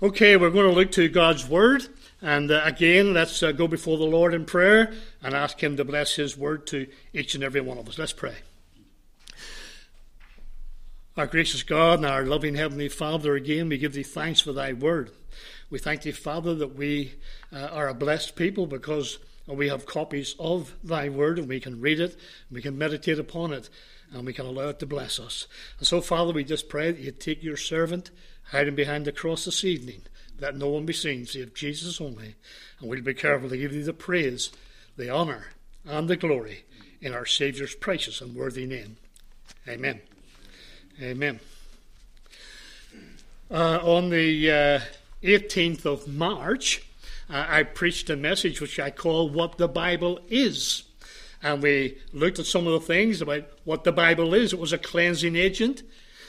Okay, we're going to look to God's Word. And uh, again, let's uh, go before the Lord in prayer and ask Him to bless His Word to each and every one of us. Let's pray. Our gracious God and our loving Heavenly Father, again, we give Thee thanks for Thy Word. We thank Thee, Father, that we uh, are a blessed people because we have copies of Thy Word and we can read it, we can meditate upon it, and we can allow it to bless us. And so, Father, we just pray that You take Your servant hiding behind the cross this evening. Let no one be seen save Jesus only. And we'll be careful to give thee the praise, the honour, and the glory in our Saviour's precious and worthy name. Amen. Amen. Uh, on the uh, 18th of March, uh, I preached a message which I call What the Bible Is. And we looked at some of the things about what the Bible is. It was a cleansing agent,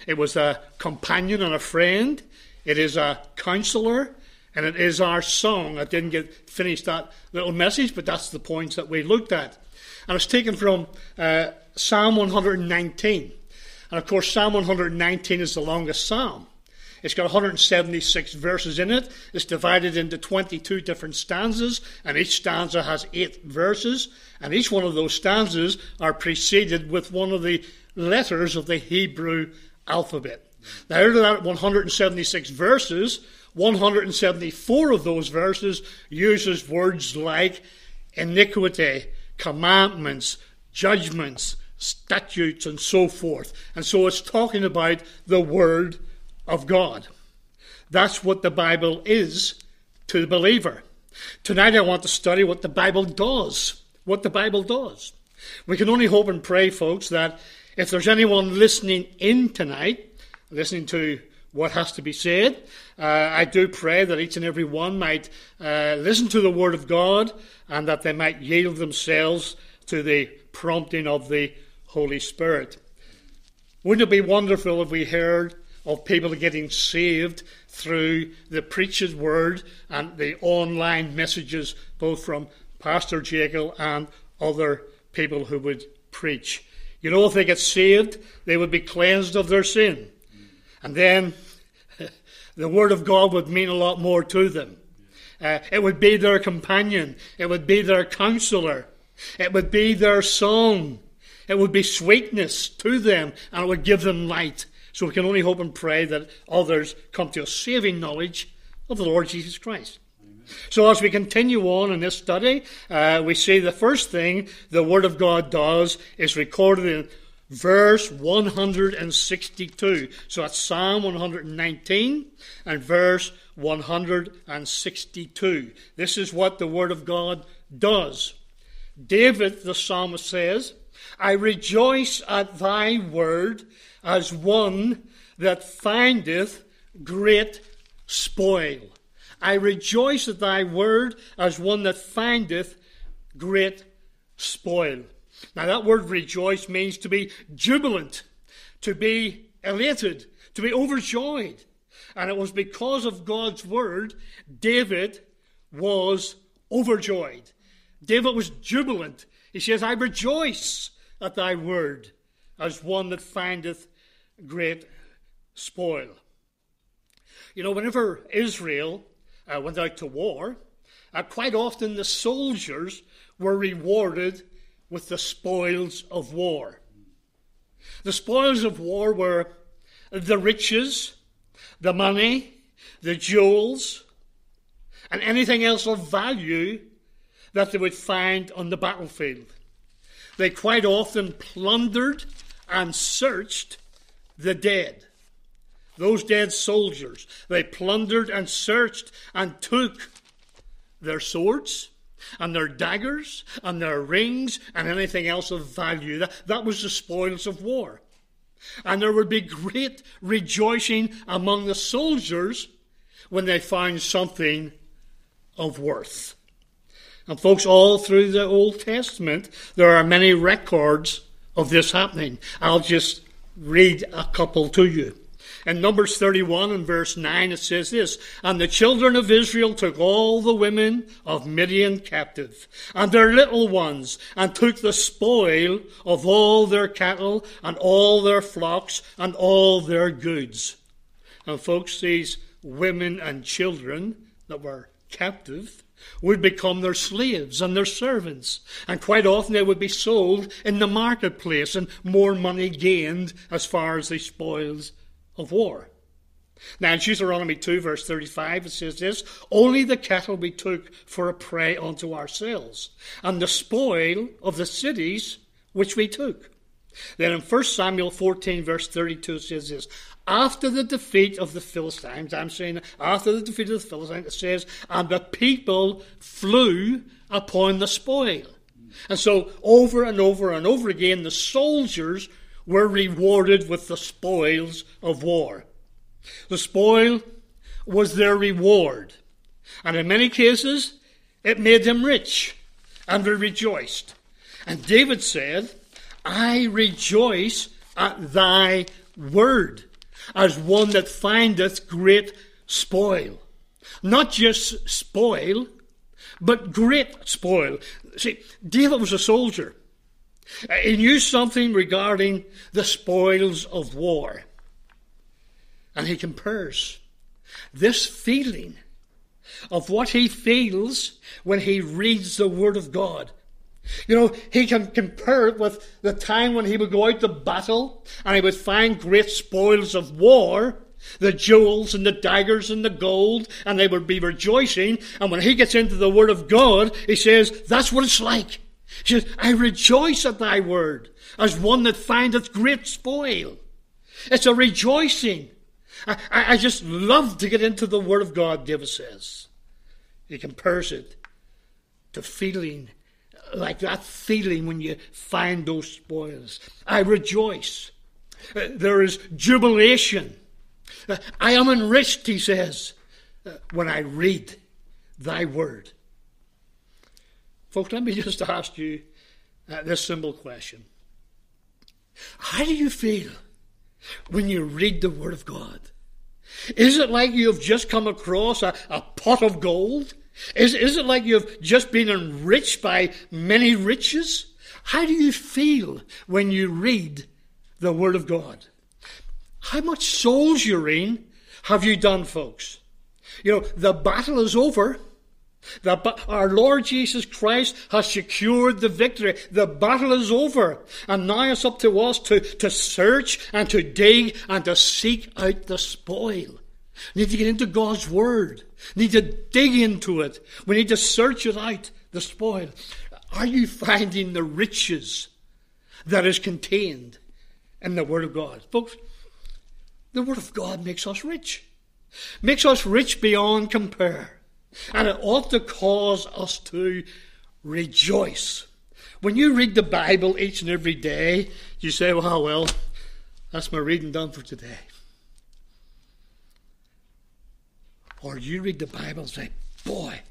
it was a companion and a friend. It is a counselor. And it is our song. I didn't get finished that little message, but that's the points that we looked at. And it's taken from uh, Psalm 119. And of course, Psalm 119 is the longest psalm. It's got 176 verses in it. It's divided into 22 different stanzas, and each stanza has eight verses. And each one of those stanzas are preceded with one of the letters of the Hebrew alphabet. Now, out of that 176 verses, 174 of those verses uses words like iniquity, commandments, judgments, statutes, and so forth. And so it's talking about the Word of God. That's what the Bible is to the believer. Tonight I want to study what the Bible does. What the Bible does. We can only hope and pray, folks, that if there's anyone listening in tonight, listening to what has to be said, uh, I do pray that each and every one might uh, listen to the Word of God and that they might yield themselves to the prompting of the Holy Spirit. Wouldn't it be wonderful if we heard of people getting saved through the preacher's word and the online messages, both from Pastor Jekyll and other people who would preach? You know, if they get saved, they would be cleansed of their sin. And then the Word of God would mean a lot more to them. Uh, it would be their companion. It would be their counselor. It would be their song. It would be sweetness to them, and it would give them light. So we can only hope and pray that others come to a saving knowledge of the Lord Jesus Christ. So, as we continue on in this study, uh, we see the first thing the Word of God does is recorded in verse 162. So, that's Psalm 119 and verse 162. This is what the Word of God does. David, the psalmist, says, I rejoice at thy word as one that findeth great spoil. I rejoice at thy word as one that findeth great spoil. Now, that word rejoice means to be jubilant, to be elated, to be overjoyed. And it was because of God's word, David was overjoyed. David was jubilant. He says, I rejoice at thy word as one that findeth great spoil. You know, whenever Israel uh, went out to war, uh, quite often the soldiers were rewarded with the spoils of war. The spoils of war were the riches, the money, the jewels, and anything else of value that they would find on the battlefield. They quite often plundered and searched the dead those dead soldiers. They plundered and searched and took their swords and their daggers and their rings and anything else of value. That, that was the spoils of war. And there would be great rejoicing among the soldiers when they found something of worth. And, folks, all through the Old Testament, there are many records of this happening. I'll just read a couple to you. In Numbers 31 and verse 9, it says this And the children of Israel took all the women of Midian captive, and their little ones, and took the spoil of all their cattle, and all their flocks, and all their goods. And folks, these women, and children that were captive would become their slaves and their servants. And quite often they would be sold in the marketplace and more money gained as far as the spoils of war. Now in Deuteronomy 2 verse 35 it says this, Only the cattle we took for a prey unto ourselves, and the spoil of the cities which we took. Then in 1 Samuel 14 verse 32 it says this, after the defeat of the Philistines, I'm saying after the defeat of the Philistines, it says, and the people flew upon the spoil. And so over and over and over again, the soldiers were rewarded with the spoils of war. The spoil was their reward. And in many cases, it made them rich, and they rejoiced. And David said, I rejoice at thy word as one that findeth great spoil. Not just spoil, but great spoil. See, David was a soldier. He knew something regarding the spoils of war. And he compares this feeling of what he feels when he reads the Word of God you know, he can compare it with the time when he would go out to battle and he would find great spoils of war, the jewels and the daggers and the gold, and they would be rejoicing. And when he gets into the Word of God, he says, that's what it's like. He says, I rejoice at thy word as one that findeth great spoil. It's a rejoicing. I, I, I just love to get into the Word of God, David says. He compares it to feeling like that feeling when you find those spoils. I rejoice. Uh, there is jubilation. Uh, I am enriched, he says, uh, when I read thy word. Folks, let me just ask you uh, this simple question How do you feel when you read the word of God? Is it like you have just come across a, a pot of gold? Is, is it like you've just been enriched by many riches? How do you feel when you read the Word of God? How much soul urine have you done, folks? You know, the battle is over. The, our Lord Jesus Christ has secured the victory. The battle is over. And now it's up to us to, to search and to dig and to seek out the spoil. We need to get into God's Word. We need to dig into it. We need to search it out, the spoil. Are you finding the riches that is contained in the Word of God? Folks, the Word of God makes us rich. Makes us rich beyond compare. And it ought to cause us to rejoice. When you read the Bible each and every day, you say, well, well, that's my reading done for today. Or you read the Bible and say, boy,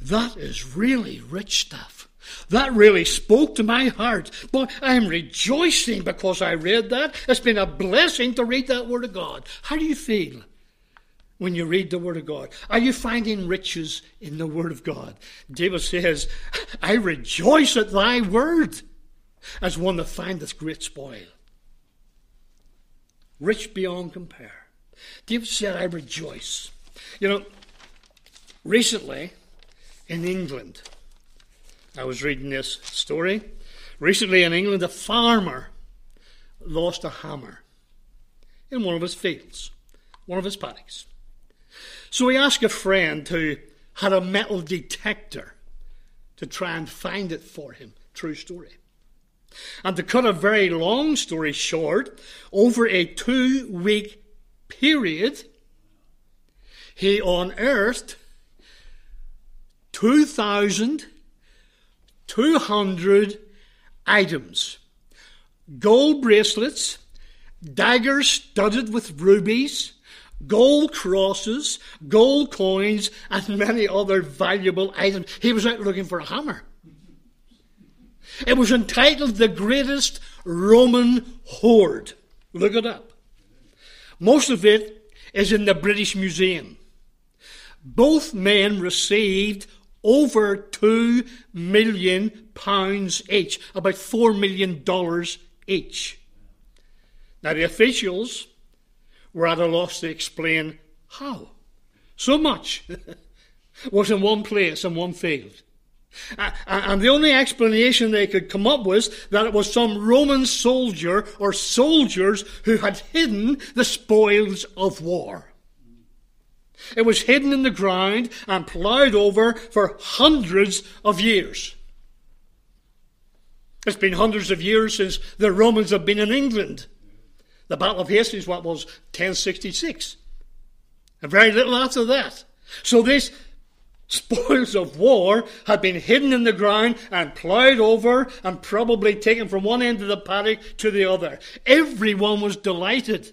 that is really rich stuff. That really spoke to my heart. Boy, I'm rejoicing because I read that. It's been a blessing to read that Word of God. How do you feel when you read the Word of God? Are you finding riches in the Word of God? David says, I rejoice at thy Word as one that findeth great spoil. Rich beyond compare. David said, I rejoice. You know, recently in England, I was reading this story. Recently in England, a farmer lost a hammer in one of his fields, one of his paddocks. So he asked a friend who had a metal detector to try and find it for him. True story. And to cut a very long story short, over a two week period, he unearthed 2,200 items gold bracelets, daggers studded with rubies, gold crosses, gold coins, and many other valuable items. He was out looking for a hammer. It was entitled The Greatest Roman Hoard. Look it up. Most of it is in the British Museum. Both men received over two million pounds each, about four million dollars each. Now, the officials were at a loss to explain how? So much was in one place, in one field. And the only explanation they could come up with was that it was some Roman soldier or soldiers who had hidden the spoils of war. It was hidden in the ground and ploughed over for hundreds of years. It's been hundreds of years since the Romans have been in England. The Battle of Hastings, what was 1066. And very little after that. So this spoils of war had been hidden in the ground and ploughed over and probably taken from one end of the paddock to the other. Everyone was delighted.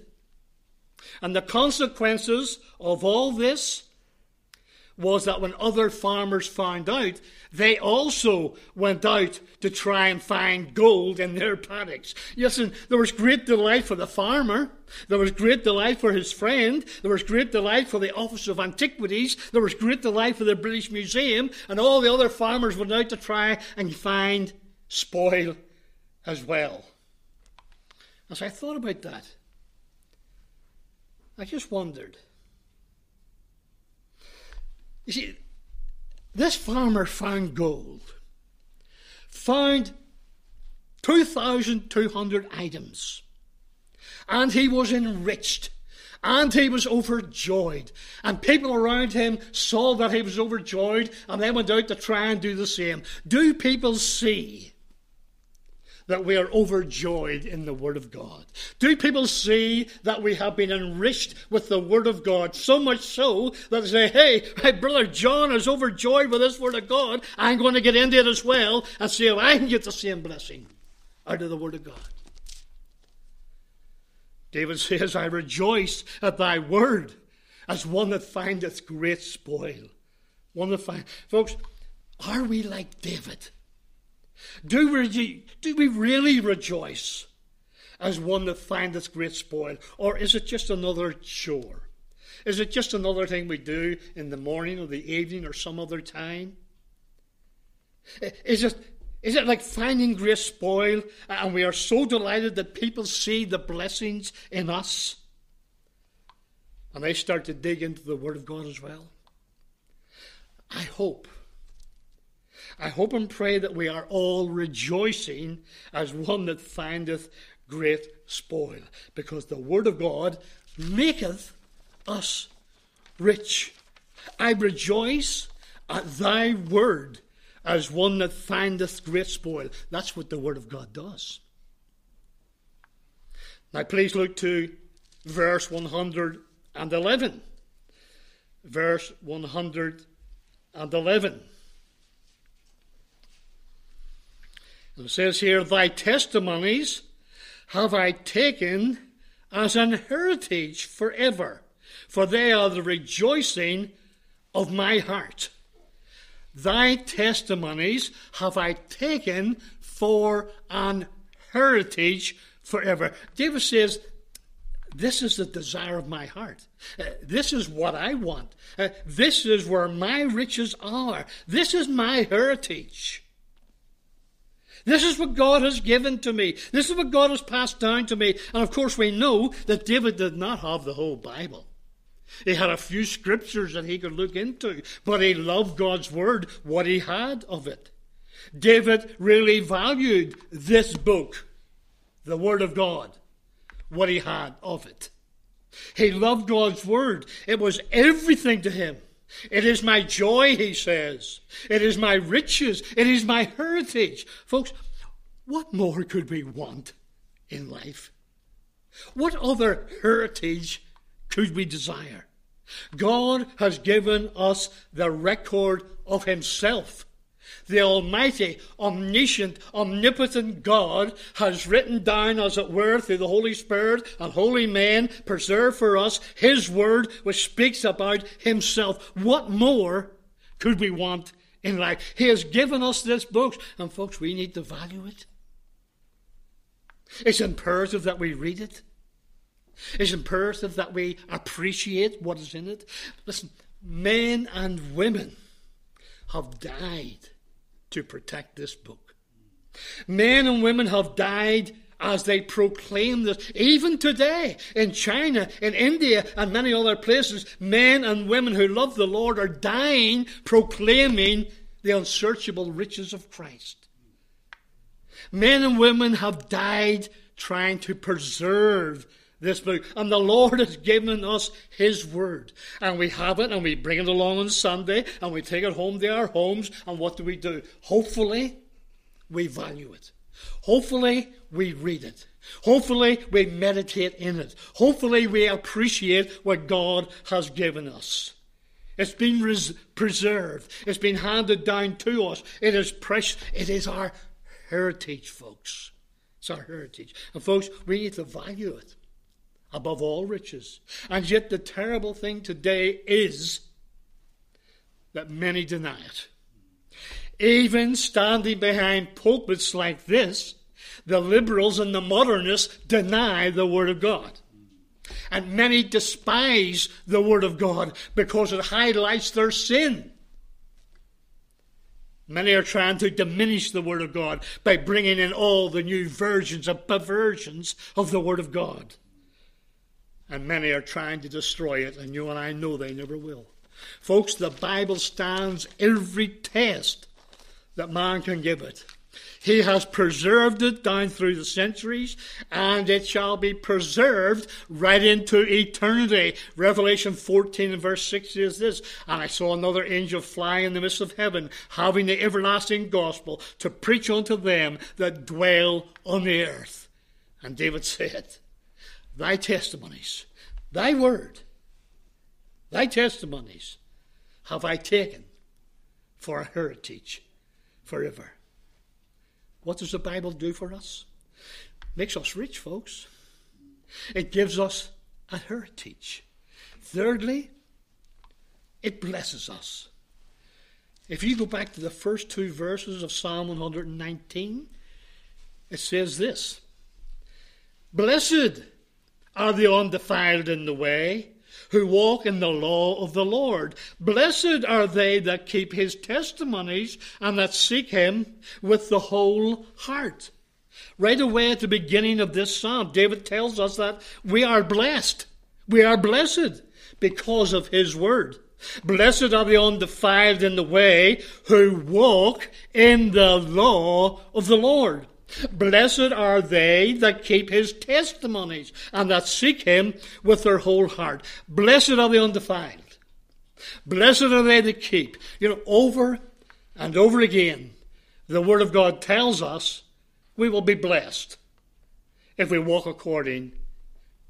And the consequences of all this was that when other farmers found out, they also went out to try and find gold in their paddocks. Yes, and there was great delight for the farmer. There was great delight for his friend. There was great delight for the Office of Antiquities. There was great delight for the British Museum. And all the other farmers went out to try and find spoil as well. As I thought about that, I just wondered you see, this farmer found gold, found 2,200 items, and he was enriched. And he was overjoyed. And people around him saw that he was overjoyed and they went out to try and do the same. Do people see that we are overjoyed in the Word of God? Do people see that we have been enriched with the Word of God? So much so that they say, hey, my brother John is overjoyed with this Word of God. I'm going to get into it as well and see if I can get the same blessing out of the Word of God. David says, I rejoice at thy word as one that findeth great spoil. One that find folks, are we like David? Do we, do we really rejoice as one that findeth great spoil? Or is it just another chore? Is it just another thing we do in the morning or the evening or some other time? Is it, is it like finding great spoil and we are so delighted that people see the blessings in us and they start to dig into the Word of God as well? I hope I hope and pray that we are all rejoicing as one that findeth great spoil, because the word of God maketh us rich. I rejoice at thy word as one that findeth great spoil. That's what the word of God does. Now, please look to verse 111. Verse 111. It says here, Thy testimonies have I taken as an heritage forever, for they are the rejoicing of my heart. Thy testimonies have I taken for an heritage forever. David says, This is the desire of my heart. Uh, this is what I want. Uh, this is where my riches are. This is my heritage. This is what God has given to me. This is what God has passed down to me. And of course, we know that David did not have the whole Bible. He had a few scriptures that he could look into, but he loved God's word, what he had of it. David really valued this book, the Word of God, what he had of it. He loved God's word. It was everything to him. It is my joy, he says. It is my riches. It is my heritage. Folks, what more could we want in life? What other heritage could we desire? God has given us the record of Himself. The Almighty, omniscient, omnipotent God has written down, as it were, through the Holy Spirit and holy men, preserved for us His Word, which speaks about Himself. What more could we want in life? He has given us this book, and folks, we need to value it. It's imperative that we read it. It's imperative that we appreciate what is in it. Listen, men and women have died to protect this book. Men and women have died as they proclaim this. Even today, in China, in India, and many other places, men and women who love the Lord are dying proclaiming the unsearchable riches of Christ. Men and women have died trying to preserve this book. And the Lord has given us His Word. And we have it and we bring it along on Sunday and we take it home to our homes. And what do we do? Hopefully, we value it. Hopefully, we read it. Hopefully, we meditate in it. Hopefully, we appreciate what God has given us. It's been res- preserved. It's been handed down to us. It is precious. It is our heritage, folks. It's our heritage. And, folks, we need to value it above all riches. And yet, the terrible thing today is that many deny it. Even standing behind pulpits like this, the liberals and the modernists deny the Word of God. And many despise the Word of God because it highlights their sin. Many are trying to diminish the Word of God by bringing in all the new versions and perversions of the Word of God. And many are trying to destroy it, and you and I know they never will. Folks, the Bible stands every test that man can give it. He has preserved it down through the centuries, and it shall be preserved right into eternity. Revelation 14 and verse 6 says this And I saw another angel fly in the midst of heaven, having the everlasting gospel to preach unto them that dwell on the earth. And David said, Thy testimonies, thy word, thy testimonies have I taken for a heritage forever. What does the Bible do for us? Makes us rich, folks. It gives us a heritage. Thirdly, it blesses us. If you go back to the first two verses of Psalm 119, it says this Blessed are the undefiled in the way, who walk in the law of the Lord. Blessed are they that keep his testimonies and that seek him with the whole heart. Right away at the beginning of this psalm, David tells us that we are blessed. We are blessed because of his word. Blessed are the undefiled in the way who walk in the law of the Lord. Blessed are they that keep his testimonies and that seek him with their whole heart. Blessed are the undefiled. Blessed are they that keep. You know, over and over again, the Word of God tells us we will be blessed if we walk according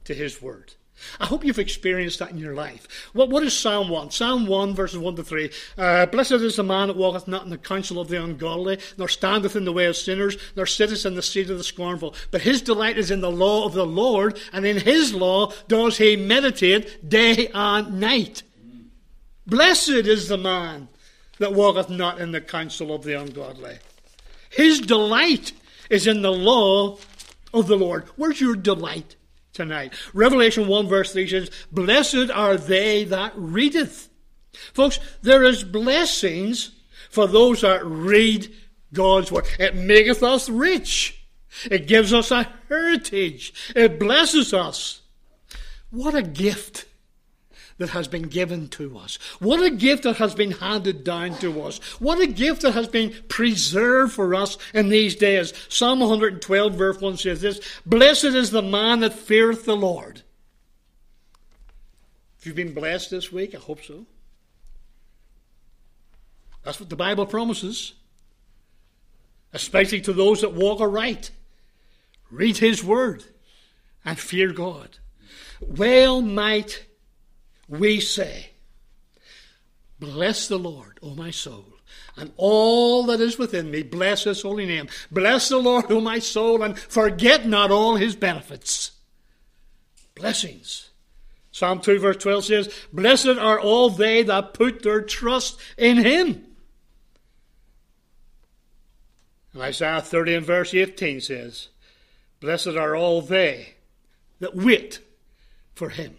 to His Word. I hope you've experienced that in your life. What, what is Psalm 1? Psalm 1, verses 1 to 3. Uh, Blessed is the man that walketh not in the counsel of the ungodly, nor standeth in the way of sinners, nor sitteth in the seat of the scornful. But his delight is in the law of the Lord, and in his law does he meditate day and night. Blessed is the man that walketh not in the counsel of the ungodly. His delight is in the law of the Lord. Where's your delight? Tonight. Revelation 1 verse 3 says, Blessed are they that readeth. Folks, there is blessings for those that read God's word. It maketh us rich. It gives us a heritage. It blesses us. What a gift that has been given to us. What a gift that has been handed down to us. What a gift that has been preserved for us in these days. Psalm 112, verse 1 says this Blessed is the man that feareth the Lord. If you've been blessed this week, I hope so. That's what the Bible promises, especially to those that walk aright, read His Word, and fear God. Well might we say, Bless the Lord, O my soul, and all that is within me, bless his holy name. Bless the Lord, O my soul, and forget not all his benefits. Blessings. Psalm 2 verse 12 says, Blessed are all they that put their trust in him. And Isaiah 30 and verse 18 says, Blessed are all they that wait for him.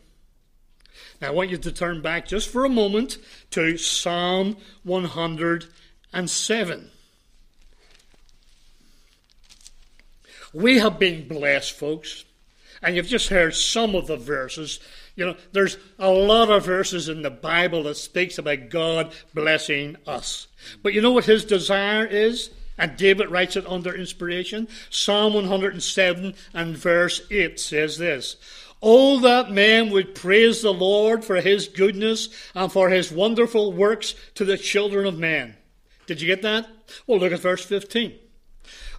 Now, I want you to turn back just for a moment to Psalm 107. We have been blessed, folks. And you've just heard some of the verses. You know, there's a lot of verses in the Bible that speaks about God blessing us. But you know what his desire is? And David writes it under inspiration. Psalm 107 and verse 8 says this Oh, that man would praise the Lord for his goodness and for his wonderful works to the children of men. Did you get that? Well, look at verse 15.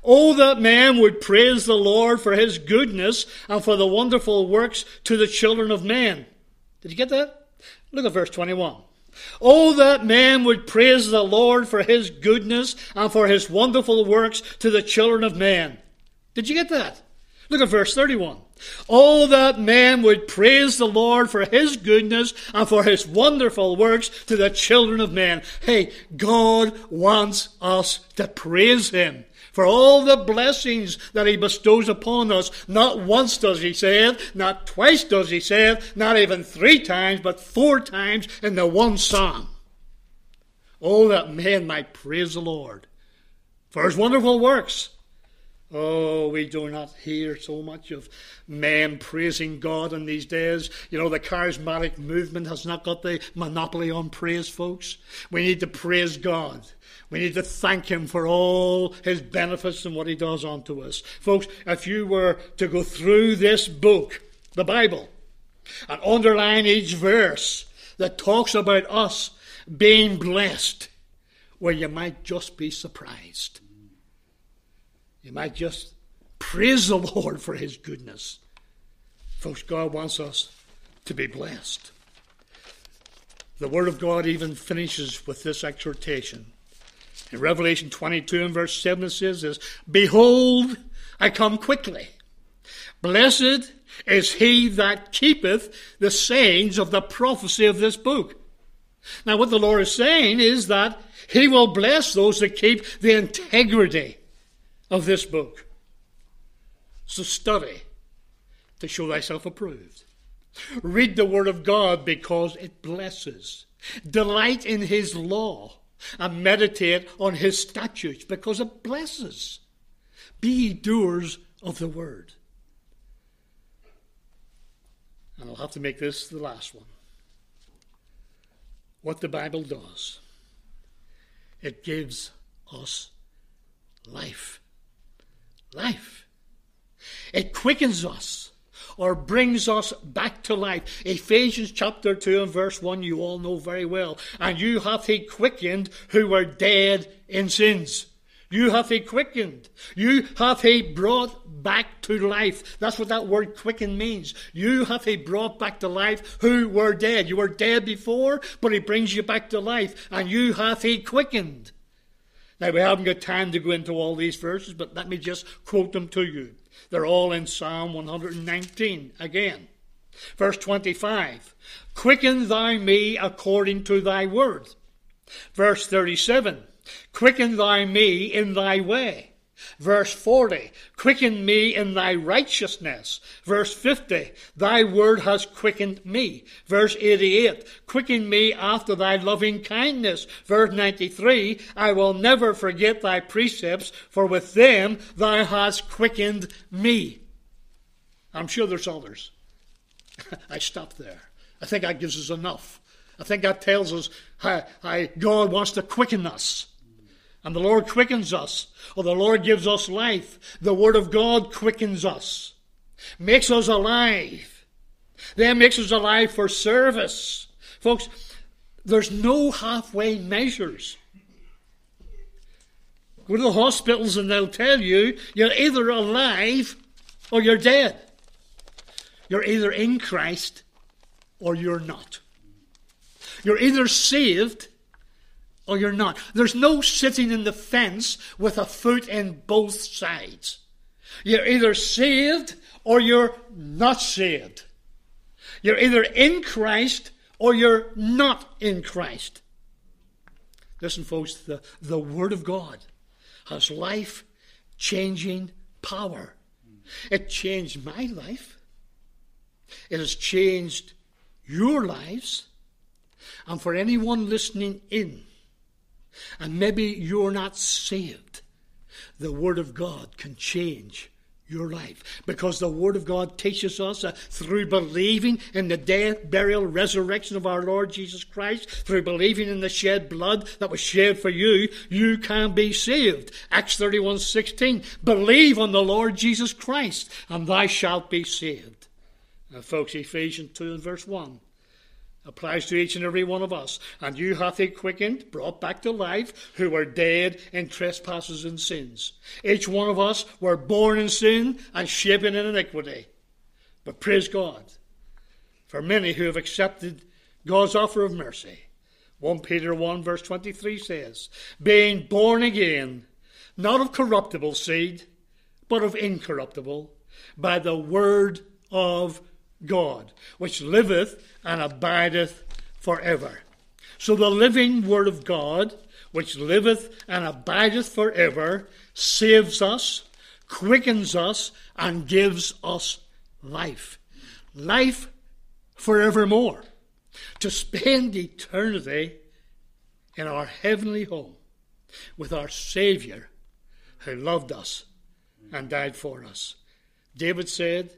Oh, that man would praise the Lord for his goodness and for the wonderful works to the children of men. Did you get that? Look at verse 21. Oh, that man would praise the Lord for his goodness and for his wonderful works to the children of men. Did you get that? Look at verse 31. Oh, that man would praise the Lord for his goodness and for his wonderful works to the children of men. Hey, God wants us to praise him for all the blessings that he bestows upon us. Not once does he say it, not twice does he say it, not even three times, but four times in the one psalm. Oh, that man might praise the Lord for his wonderful works. Oh, we do not hear so much of men praising God in these days. You know, the charismatic movement has not got the monopoly on praise, folks. We need to praise God. We need to thank Him for all His benefits and what He does unto us. Folks, if you were to go through this book, the Bible, and underline each verse that talks about us being blessed, well, you might just be surprised. You might just praise the Lord for His goodness. Folks, God wants us to be blessed. The Word of God even finishes with this exhortation. In Revelation 22 and verse 7 it says this, Behold, I come quickly. Blessed is he that keepeth the sayings of the prophecy of this book. Now what the Lord is saying is that he will bless those that keep the integrity of this book. So study to show thyself approved. Read the Word of God because it blesses. Delight in His law and meditate on his statutes because it blesses. Be doers of the word. And I'll have to make this the last one. What the Bible does, it gives us life. Life. It quickens us or brings us back to life. Ephesians chapter 2 and verse 1, you all know very well. And you hath he quickened who were dead in sins. You hath he quickened. You hath he brought back to life. That's what that word quicken means. You hath he brought back to life who were dead. You were dead before, but he brings you back to life. And you hath he quickened. Now, we haven't got time to go into all these verses, but let me just quote them to you. They're all in Psalm 119 again. Verse 25 Quicken thou me according to thy word. Verse 37 Quicken thou me in thy way. Verse 40, quicken me in thy righteousness. Verse 50, thy word has quickened me. Verse 88, quicken me after thy loving kindness. Verse 93, I will never forget thy precepts, for with them thou hast quickened me. I'm sure there's others. I stop there. I think that gives us enough. I think that tells us how, how God wants to quicken us. And the Lord quickens us, or the Lord gives us life. The Word of God quickens us, makes us alive, then makes us alive for service. Folks, there's no halfway measures. Go to the hospitals and they'll tell you you're either alive or you're dead. You're either in Christ or you're not. You're either saved or you're not. There's no sitting in the fence with a foot in both sides. You're either saved or you're not saved. You're either in Christ or you're not in Christ. Listen, folks, the, the Word of God has life changing power. It changed my life, it has changed your lives. And for anyone listening in, and maybe you're not saved. The Word of God can change your life. Because the Word of God teaches us uh, through believing in the death, burial, resurrection of our Lord Jesus Christ, through believing in the shed blood that was shed for you, you can be saved. Acts 31 16. Believe on the Lord Jesus Christ, and thou shalt be saved. Now, folks, Ephesians 2 and verse 1 applies to each and every one of us. And you hath he quickened, brought back to life, who were dead in trespasses and sins. Each one of us were born in sin and shapen in iniquity. But praise God for many who have accepted God's offer of mercy. 1 Peter 1 verse 23 says, Being born again, not of corruptible seed, but of incorruptible, by the word of God, which liveth and abideth forever. So the living Word of God, which liveth and abideth forever, saves us, quickens us, and gives us life. Life forevermore. To spend eternity in our heavenly home with our Saviour who loved us and died for us. David said,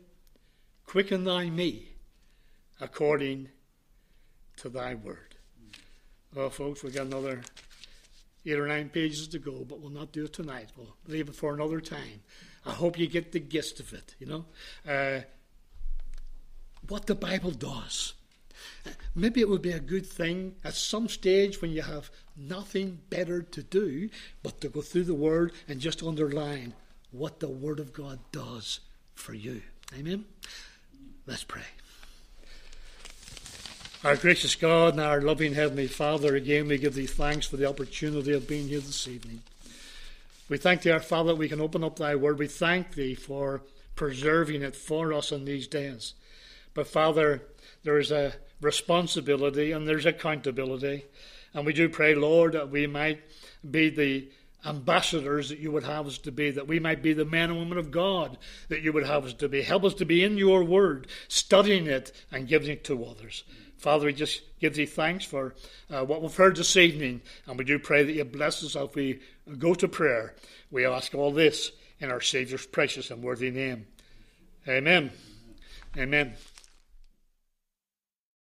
Quicken thy me according to thy word. Well, folks, we've got another eight or nine pages to go, but we'll not do it tonight. We'll leave it for another time. I hope you get the gist of it, you know. Uh, what the Bible does. Maybe it would be a good thing at some stage when you have nothing better to do but to go through the Word and just underline what the Word of God does for you. Amen? Let's pray. Our gracious God and our loving Heavenly Father, again we give thee thanks for the opportunity of being here this evening. We thank thee, our Father, that we can open up thy word. We thank thee for preserving it for us in these days. But Father, there is a responsibility and there's accountability. And we do pray, Lord, that we might be the ambassadors that you would have us to be, that we might be the men and women of God that you would have us to be. Help us to be in your word, studying it and giving it to others. Father, we just give thee thanks for uh, what we've heard this evening, and we do pray that you bless us as we go to prayer. We ask all this in our Saviour's precious and worthy name. Amen. Amen.